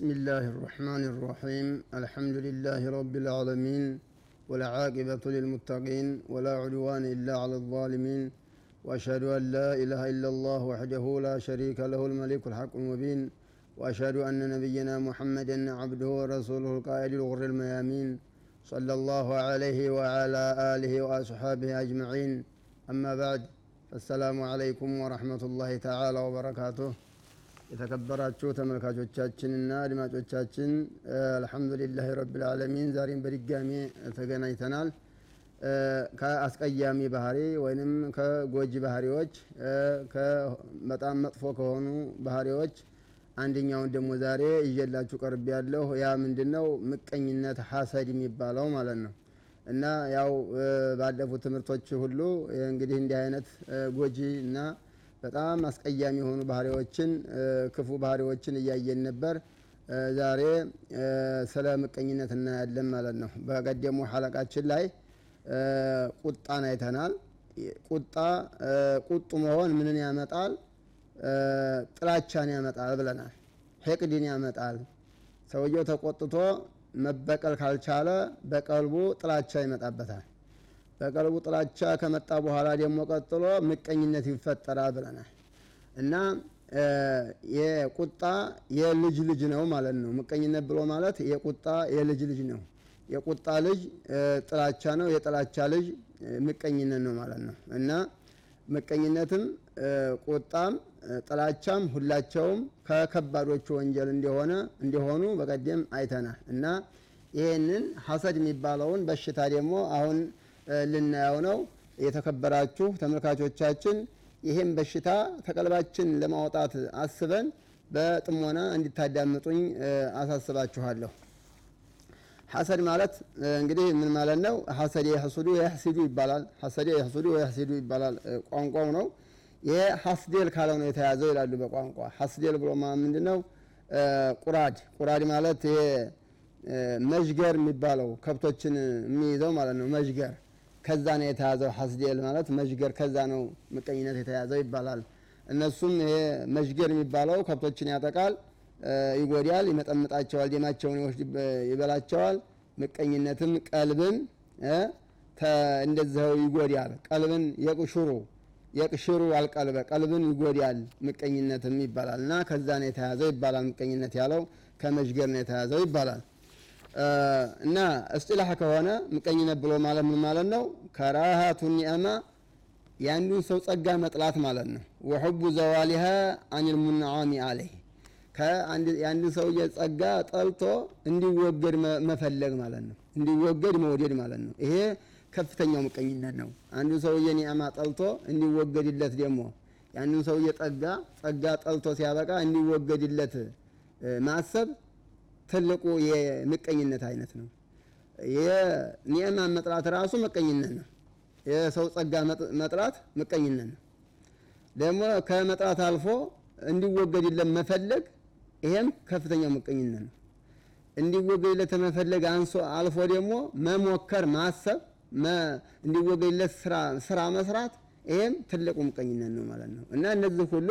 بسم الله الرحمن الرحيم. الحمد لله رب العالمين والعاقبة للمتقين ولا عدوان إلا على الظالمين وأشهد أن لا إله إلا الله وحده لا شريك له الملك الحق المبين وأشهد أن نبينا محمدا عبده ورسوله القائد الغر الميامين صلى الله عليه وعلى آله وأصحابه أجمعين. أما بعد السلام عليكم ورحمة الله تعالى وبركاته. የተከበራችሁ ተመልካቾቻችንና አድማጮቻችን አልሐምዱሊላህ ረብል ዓለሚን ዛሬም በድጋሚ ተገናኝተናል። ከአስቀያሚ ባህሪ ወይንም ከጎጂ ባህሪዎች በጣም መጥፎ ከሆኑ ባህሪዎች አንደኛውን ደግሞ ዛሬ ይዤላችሁ ቀርብ ያለሁ ያ ምንድን ምቀኝነት ሐሰድ የሚባለው ማለት ነው። እና ያው ባለፉት ትምህርቶች ሁሉ እንግዲህ እንዲህ አይነት ጎጂ እና በጣም አስቀያሚ የሆኑ ባህሪዎችን ክፉ ባህሪዎችን እያየን ነበር። ዛሬ ስለ ምቀኝነት እናያለን ማለት ነው። በቀደሙ ሐለቃችን ላይ ቁጣን አይተናል። ቁጣ ቁጡ መሆን ምንን ያመጣል? ጥላቻን ያመጣል ብለናል። ሄቅድን ያመጣል። ሰውየው ተቆጥቶ መበቀል ካልቻለ በቀልቡ ጥላቻ ይመጣበታል በቀልቡ ጥላቻ ከመጣ በኋላ ደግሞ ቀጥሎ ምቀኝነት ይፈጠራል ብለናል። እና የቁጣ የልጅ ልጅ ነው ማለት ነው። ምቀኝነት ብሎ ማለት የቁጣ የልጅ ልጅ ነው። የቁጣ ልጅ ጥላቻ ነው። የጥላቻ ልጅ ምቀኝነት ነው ማለት ነው። እና ምቀኝነትም ቁጣም ጥላቻም ሁላቸውም ከከባዶቹ ወንጀል እንደሆነ እንዲሆኑ በቀደም አይተናል። እና ይህንን ሀሰድ የሚባለውን በሽታ ደግሞ አሁን ልናየው ነው። የተከበራችሁ ተመልካቾቻችን ይህም በሽታ ከቀልባችን ለማውጣት አስበን በጥሞና እንዲታዳምጡኝ አሳስባችኋለሁ። ሐሰድ ማለት እንግዲህ ምን ማለት ነው? ሐሰድ የሕሱዱ የሕሲዱ ይባላል። ሐሰድ የሕሱዱ የሕሲዱ ይባላል። ቋንቋው ነው። ይሄ ካለው ነው የተያዘው ይላሉ በቋንቋ። ሐስዴል ብሎ ምንድን ነው ቁራድ። ቁራድ ማለት መዥገር የሚባለው ከብቶችን የሚይዘው ማለት ነው። መዥገር ከዛ ነው የተያዘው ሐስዴል ማለት መዥገር ከዛ ነው ምቀኝነት የተያዘው ይባላል። እነሱም ይሄ መዥገር የሚባለው ከብቶችን ያጠቃል ይጎዳል ይመጠምጣቸዋል ደማቸውን ይበላቸዋል ምቀኝነትም ቀልብን እንደዚው ይጎዳል። ቀልብን የቅሽሩ የቅሽሩ አልቀልበ ቀልብን ይጎዳል ምቀኝነትም ይባላል። እና ከዛ ነው የተያዘው ይባላል ምቀኝነት ያለው ከመዥገር ነው የተያዘው ይባላል እና እስጢላህ ከሆነ ምቀኝነት ብሎ ማለት ምን ማለት ነው? ከራሃቱ ኒዕማ የአንዱን ሰው ጸጋ መጥላት ማለት ነው። ወሑቡ ዘዋሊሃ አኒል ሙንዓሚ አለይህ የአንድን ሰውዬ ጸጋ ጠልቶ እንዲወገድ መፈለግ ማለት ነው። እንዲወገድ መውደድ ማለት ነው። ይሄ ከፍተኛው ምቀኝነት ነው። አንዱ ሰውዬ ኒዕማ ጠልቶ እንዲወገድለት ደግሞ የአንዱን ሰውዬ ጸጋ ጸጋ ጠልቶ ሲያበቃ እንዲወገድለት ማሰብ ትልቁ የምቀኝነት አይነት ነው። የኒዕማ መጥላት ራሱ ምቀኝነት ነው። የሰው ጸጋ መጥላት ምቀኝነት ነው። ደግሞ ከመጥላት አልፎ እንዲወገድለት መፈለግ ይሄም ከፍተኛው ምቀኝነት ነው። እንዲወገድለት መፈለግ አንሶ አልፎ ደግሞ መሞከር ማሰብ እንዲወገድለት ስራ መስራት ይሄም ትልቁ ምቀኝነት ነው ማለት ነው። እና እነዚህ ሁሉ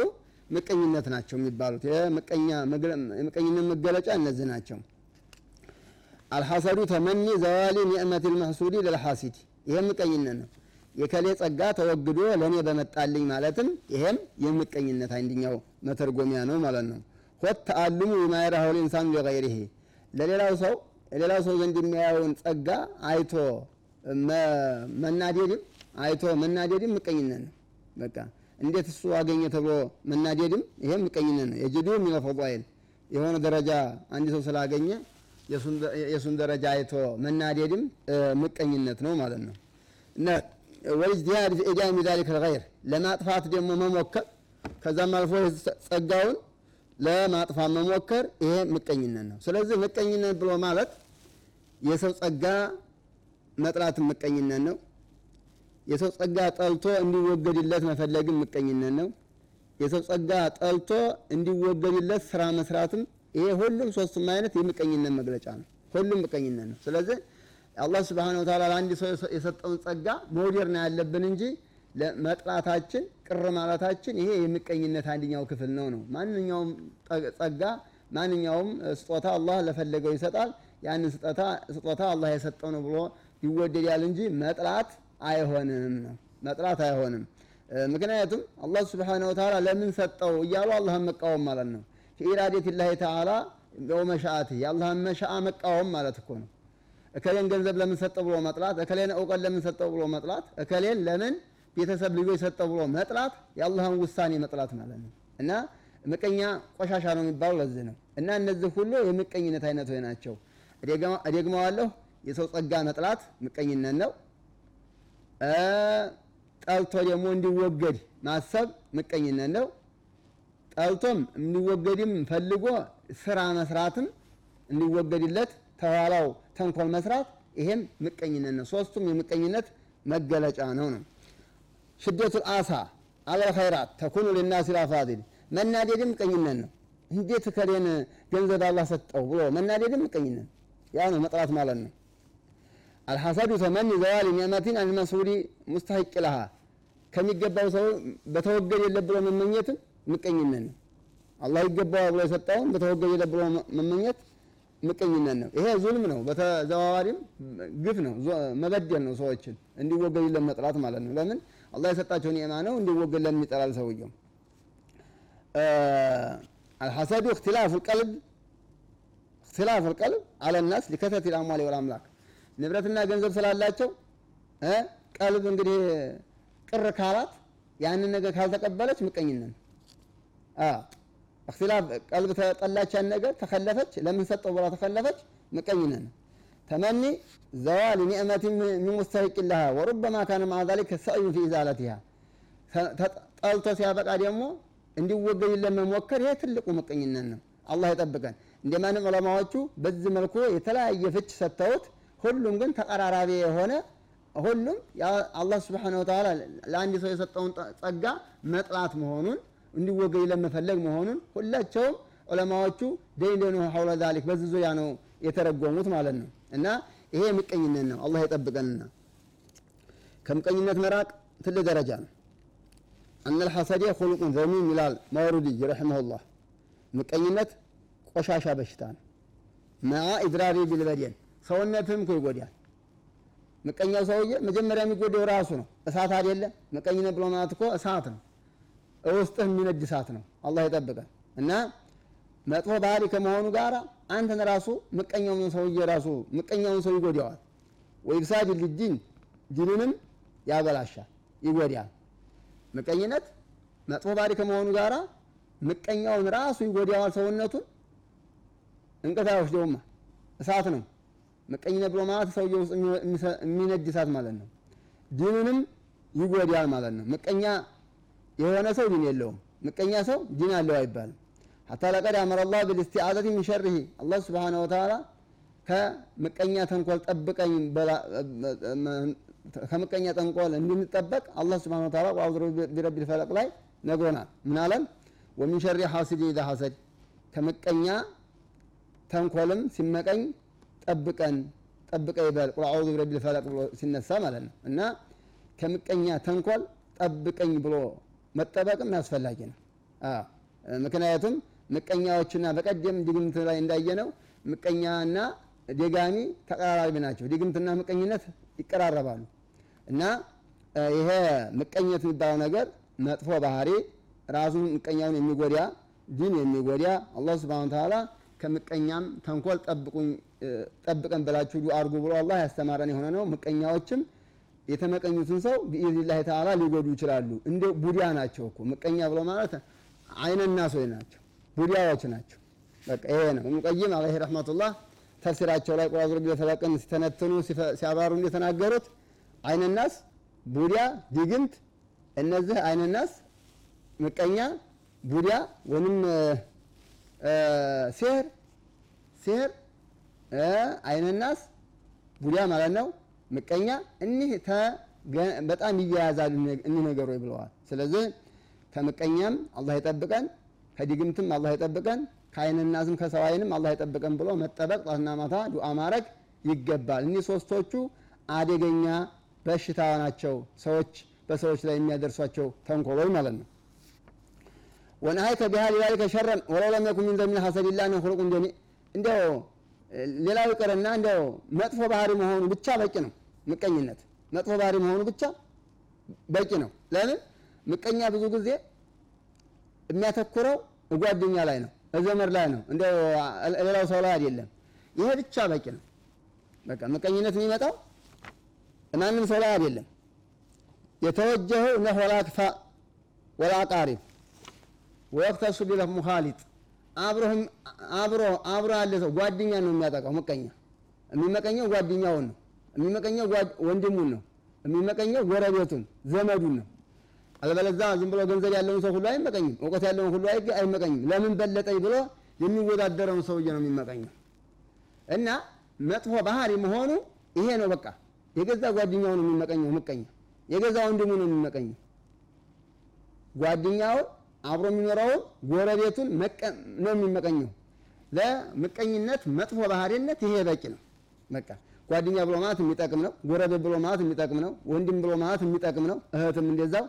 ምቀኝነት ናቸው የሚባሉት። የምቀኝነት መገለጫ እነዚህ ናቸው። አልሐሰዱ ተመኒ ዘዋሊ ኒዕመት ልመሕሱዲ ልልሐሲድ ይሄም ምቀኝነት ነው። የከሌ ጸጋ ተወግዶ ለእኔ በመጣልኝ ማለትም ይሄም የምቀኝነት አንድኛው መተርጎሚያ ነው ማለት ነው። ሆት ተአልሙ የማይራሆል ኢንሳኑ ሊገይሪሄ ለሌላው ሰው ሌላው ሰው ዘንድ የሚያየውን ጸጋ አይቶ መናደድም አይቶ መናደድም ምቀኝነት ነው። በቃ እንዴት እሱ አገኘ ተብሎ መናደድም ይሄም ምቀኝነት ነው። የጅዱ ሚለፈضይል የሆነ ደረጃ አንድ ሰው ስላገኘ የእሱን ደረጃ አይቶ መናደድም ምቀኝነት ነው ማለት ነው። ወልጅቲሃድ ፊ ኢዳሚ ዛሊከ ልገይር ለማጥፋት ደግሞ መሞከር ከዛም አልፎ ጸጋውን ለማጥፋት መሞከር ይሄ ምቀኝነት ነው። ስለዚህ ምቀኝነት ብሎ ማለት የሰው ጸጋ መጥላት ምቀኝነት ነው የሰው ጸጋ ጠልቶ እንዲወገድለት መፈለግም ምቀኝነት ነው። የሰው ጸጋ ጠልቶ እንዲወገድለት ስራ መስራትም ይሄ ሁሉም ሶስቱም አይነት የምቀኝነት መግለጫ ነው። ሁሉም ምቀኝነት ነው። ስለዚህ አላህ ስብሓን ወተላ ለአንድ ሰው የሰጠውን ጸጋ መውደድ ነው ያለብን እንጂ መጥላታችን ቅር ማለታችን ይሄ የምቀኝነት አንደኛው ክፍል ነው ነው። ማንኛውም ጸጋ ማንኛውም ስጦታ አላህ ለፈለገው ይሰጣል። ያንን ስጦታ አላህ የሰጠው ነው ብሎ ይወደዳል እንጂ መጥላት አይሆንም ነው መጥላት አይሆንም። ምክንያቱም አላህ ስብሓነ ወተዓላ ለምን ሰጠው እያሉ አላህን መቃወም ማለት ነው። ፊኢራዴት ላሂ ተዓላ ወመሻአት የአላህን መሻአ መቃወም ማለት እኮ ነው። እከሌን ገንዘብ ለምን ሰጠው ብሎ መጥላት፣ እከሌን እውቀት ለምን ሰጠው ብሎ መጥላት፣ እከሌን ለምን ቤተሰብ ልጆች ሰጠው ብሎ መጥላት የአላህን ውሳኔ መጥላት ማለት ነው። እና ምቀኛ ቆሻሻ ነው የሚባለው ለዚህ ነው። እና እነዚህ ሁሉ የምቀኝነት አይነቶች ናቸው። እደግመዋለሁ፣ የሰው ጸጋ መጥላት ምቀኝነት ነው። ጠልቶ ደግሞ እንዲወገድ ማሰብ ምቀኝነት ነው። ጠልቶም እንዲወገድም ፈልጎ ስራ መስራትም እንዲወገድለት ተኋላው ተንኮል መስራት ይሄም ምቀኝነት ነው። ሶስቱም የምቀኝነት መገለጫ ነው ነው ሽደቱል አሳ አለል ኸይራት ተኩኑ ሊናሲ ላፋዲል መናደድም ምቀኝነት ነው። እንዴት ከሌን ገንዘብ አላህ ሰጠው ብሎ መናደድም ምቀኝነት ያ ነው መጥላት ማለት ነው። አልሐሰዱ ተመኒ ዘዋል ኒዕመቲን አልመስኡሊ ሙስተሐቅ ለሃ ከሚገባው ሰው በተወገድ የለ ብሎ መመኘትም ምቀኝነት ነው። አላህ ይገባዋል ብሎ የሰጠውን በተወገድ የለ ብሎ መመኘት ምቀኝነት ነው። ይሄ ዙልም ነው። በተዘዋዋሪም ግፍ ነው፣ መበደል ነው። ሰዎችን እንዲወገድ ለመጥላት ማለት ነው። ለምን አላህ የሰጣቸው ኒዕማ ነው፣ እንዲወገድ ለምን ሰውየው? አልሐሰዱ እክትላፉ ልቀልብ እክትላፉ ልቀልብ አለ ሊከተት ልአሟል ወልአምላክ ንብረትና ገንዘብ ስላላቸው ቀልብ እንግዲህ ቅር ካላት ያንን ነገር ካልተቀበለች ምቀኝነት እክትላፍ ቀልብ ተጠላች ያን ነገር ተከለፈች፣ ለምን ሰጠው ብላ ተከለፈች፣ ምቀኝነት ተመኒ ዘዋል ኒዕመት ሚን ሙስተሂቅ ለሃ ወሩበማ ካነ ማ ዛሊከ ሰዕዩ ፊ ኢዛለቲሃ ጠልቶ ሲያበቃ ደግሞ እንዲወገድለት መሞከር ይሄ ትልቁ ምቀኝነት ነው። አላህ ይጠብቀን። እንደማንም ዑለማዎቹ በዚህ መልኩ የተለያየ ፍች ሰጥተውት ሁሉም ግን ተቀራራቢ የሆነ ሁሉም አላህ ስብሓነሁ ወተዓላ ለአንድ ሰው የሰጠውን ጸጋ መጥላት መሆኑን እንዲወገድ ለመፈለግ መሆኑን ሁላቸውም ዑለማዎቹ ደይደኑ ሐውለ ዛሊክ በዚህ ዙሪያ ነው የተረጎሙት ማለት ነው። እና ይሄ ምቀኝነት ነው። አላህ ይጠብቀንና ከምቀኝነት መራቅ ትልቅ ደረጃ ነው። አነ ልሐሰዴ ሁሉቁን ዘሚም ይላል ማውሩዲ ረሒመሁላህ። ምቀኝነት ቆሻሻ በሽታ ነው። መዓ ኢድራሪ ቢልበደን ሰውነትህም እኮ ይጎዳል። ምቀኛው ሰውዬ መጀመሪያ የሚጎዳው ራሱ ነው። እሳት አይደለ? ምቀኝነት ብሎ ማለት እኮ እሳት ነው። ውስጥህ የሚነድ እሳት ነው። አላህ ይጠብቀን እና መጥፎ ባህሪ ከመሆኑ ጋር አንተን ራሱ ምቀኛውን ሰውዬ ራሱ ምቀኛውን ሰው ይጎዳዋል። ወኢፍሳድ ልዲን ዲኑንም ያበላሻል፣ ይጎዳል። ምቀኝነት መጥፎ ባህሪ ከመሆኑ ጋር ምቀኛውን ራሱ ይጎዳዋል። ሰውነቱን እንቅልፍ አይወስደውማ፣ እሳት ነው። ምቀኝነት ብሎ ማለት ሰውዬው ውስጥ የሚነድ እሳት ማለት ነው። ዲኑንም ይጎዳል ማለት ነው። ምቀኛ የሆነ ሰው ዲን የለውም። ምቀኛ ሰው ዲን አለው አይባልም። حتى لقد أمر الله بالاستعاذة من شره አላህ سبحانه وتعالى ከምቀኛ ተንኮል ጠብቀኝ ከምቀኛ ተንኮል እንድንጠበቅ አላህ ስብሓነሁ ወተዓላ ወአዑዙ ቢረቢል ፈለቅ ላይ ነግሮናል። ምን አለን? ወሚን ሸሪ ሐሲድ ኢዛ ሐሰድ ከምቀኛ ተንኮልም ሲመቀኝ ጠብቀን ጠብቀ ይበል ቁል አዑዙ ቢረቢል ፈለቅ ብሎ ሲነሳ ማለት ነው እና ከምቀኛ ተንኮል ጠብቀኝ ብሎ መጠበቅም ያስፈላጊ ነው። ምክንያቱም ምቀኛዎችና በቀደም ድግምት ላይ እንዳየነው ምቀኛና ደጋሚ ተቀራራቢ ናቸው። ድግምትና ምቀኝነት ይቀራረባሉ እና ይሄ ምቀኝነት የሚባለው ነገር መጥፎ ባህሪ ራሱ ምቀኛውን የሚጎዳ ዲን የሚጎዳ አላህ ሱብሓነሁ ወተዓላ ከምቀኛም ተንኮል ጠብቀን ብላችሁ ዱዓ አድርጉ ብሎ አላህ ያስተማረን የሆነ ነው። ምቀኛዎችም የተመቀኙትን ሰው ቢኢዝኒላህ ተዓላ ሊጎዱ ይችላሉ። እንደ ቡዲያ ናቸው እኮ ምቀኛ ብሎ ማለት አይነና ሰው ናቸው፣ ቡዲያዎች ናቸው። በቃ ይሄ ነው። ኢብኑ ቀይም አለይሂ ረህመቱላህ ተፍሲራቸው ላይ ቁርአን ዙር ቢተፈቀን ሲተነትኑ ሲያባሩ እንደተናገሩት አይነናስ፣ ቡዲያ፣ ድግምት እነዚህ አይነናስ፣ ምቀኛ፣ ቡዲያ ወይም ሲህር ሲህር አይነናስ ቡዲያ ማለት ነው። ምቀኛ እኒህ በጣም ይያያዛሉ እኒህ ነገሮች ብለዋል። ስለዚህ ከምቀኛም አላህ ይጠብቀን፣ ከድግምትም አላህ ይጠብቀን፣ ከአይንናስም ከሰው አይንም አላህ ይጠብቀን ብሎ መጠበቅ ጠዋትና ማታ ዱዓ ማድረግ ይገባል። እኒህ ሶስቶቹ አደገኛ በሽታ ናቸው፣ ሰዎች በሰዎች ላይ የሚያደርሷቸው ተንኮሎች ማለት ነው። ወነሀይተ ቢሃ ሊዛሊከ ሸረን ወለው ለም የኩን ሚን ዘሚን ሐሰዲላህ ነው ሁሉቁ እንደኔ እንደው ሌላው ይቅርና እንደው መጥፎ ባህሪ መሆኑ ብቻ በቂ ነው። ምቀኝነት መጥፎ ባህሪ መሆኑ ብቻ በቂ ነው። ለምን ምቀኛ ብዙ ጊዜ የሚያተኩረው ጓደኛ ላይ ነው፣ ዘመድ ላይ ነው፣ እንደ ሌላው ሰው ላይ አይደለም። ይሄ ብቻ በቂ ነው። በቃ ምቀኝነት የሚመጣው ማንም ሰው ላይ አይደለም። የተወጀኸው ነህ ወላ ክፋ ወላ ቃሪብ ወቅተሱ ቢለህ ሙኻሊጥ አብሮህም አብሮ አብሮ ያለ ሰው ጓደኛ ነው የሚያጠቃው። ምቀኛ የሚመቀኘው ጓደኛውን ነው የሚመቀኘው ወንድሙን ነው የሚመቀኘው ጎረቤቱን ዘመዱን ነው። አለበለዛ ዝም ብሎ ገንዘብ ያለውን ሰው ሁሉ አይመቀኝም። እውቀት ያለውን ሁሉ አይመቀኝም። ለምን በለጠኝ ብሎ የሚወዳደረውን ሰውዬ ነው የሚመቀኘው። እና መጥፎ ባህሪ መሆኑ ይሄ ነው። በቃ የገዛ ጓደኛው ነው የሚመቀኘው ምቀኛ፣ የገዛ ወንድሙ ነው የሚመቀኘው። ጓደኛውን አብሮ የሚኖረውን ጎረቤቱን ነው የሚመቀኘው። ለምቀኝነት መጥፎ ባህሪነት ይሄ በቂ ነው። በቃ ጓደኛ ብሎ ማለት የሚጠቅም ነው። ጎረቤት ብሎ ማለት የሚጠቅም ነው። ወንድም ብሎ ማለት የሚጠቅም ነው። እህትም እንደዛው።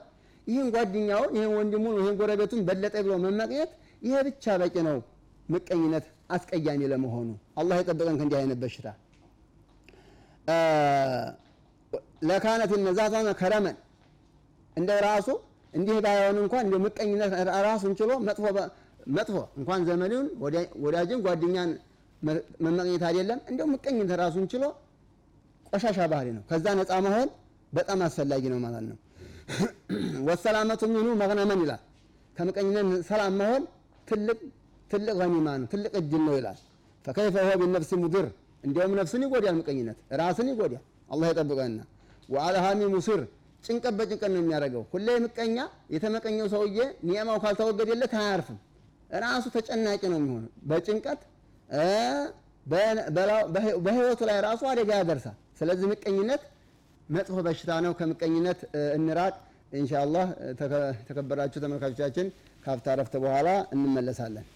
ይህን ጓደኛውን ይህን ወንድሙን ይህን ጎረቤቱን በለጠ ብሎ መመቅኘት ይሄ ብቻ በቂ ነው። ምቀኝነት አስቀያሚ ለመሆኑ አላህ የጠበቀን ከእንዲህ አይነት በሽታ ለካነት ነዛቷን ከረመን እንደ ራሱ እንዲህ ባይሆን እንኳን እንደ ምቀኝነት ራሱን ችሎ መጥፎ እንኳን ዘመዱን ወዳጅን ጓደኛን መመቅኘት አይደለም እንደው ምቀኝነት ራሱን ችሎ ቆሻሻ ባህሪ ነው። ከዛ ነፃ መሆን በጣም አስፈላጊ ነው ማለት ነው። ወሰላመቱ ሚኑ መግነመን ይላል። ከምቀኝነት ሰላም መሆን ትልቅ ትልቅ ገኒማ ነው፣ ትልቅ እድል ነው ይላል። ፈከይፈ ሆ ቢነፍሲ ሙድር እንዲያውም ነፍስን ይጎዳል። ምቀኝነት ራስን ይጎዳል። አላህ ይጠብቀንና ወአልሃሚ ሙሲር ጭንቀት በጭንቀት ነው የሚያደርገው። ሁሌ ምቀኛ የተመቀኘው ሰውዬ ኒዕማው ካልተወገደለት አያርፍም። ራሱ ተጨናቂ ነው የሚሆነው በጭንቀት በህይወቱ ላይ ራሱ አደጋ ያደርሳል። ስለዚህ ምቀኝነት መጥፎ በሽታ ነው። ከምቀኝነት እንራቅ። ኢንሻአላህ ተከበራችሁ ተመልካቾቻችን ካፍታ ረፍት በኋላ እንመለሳለን።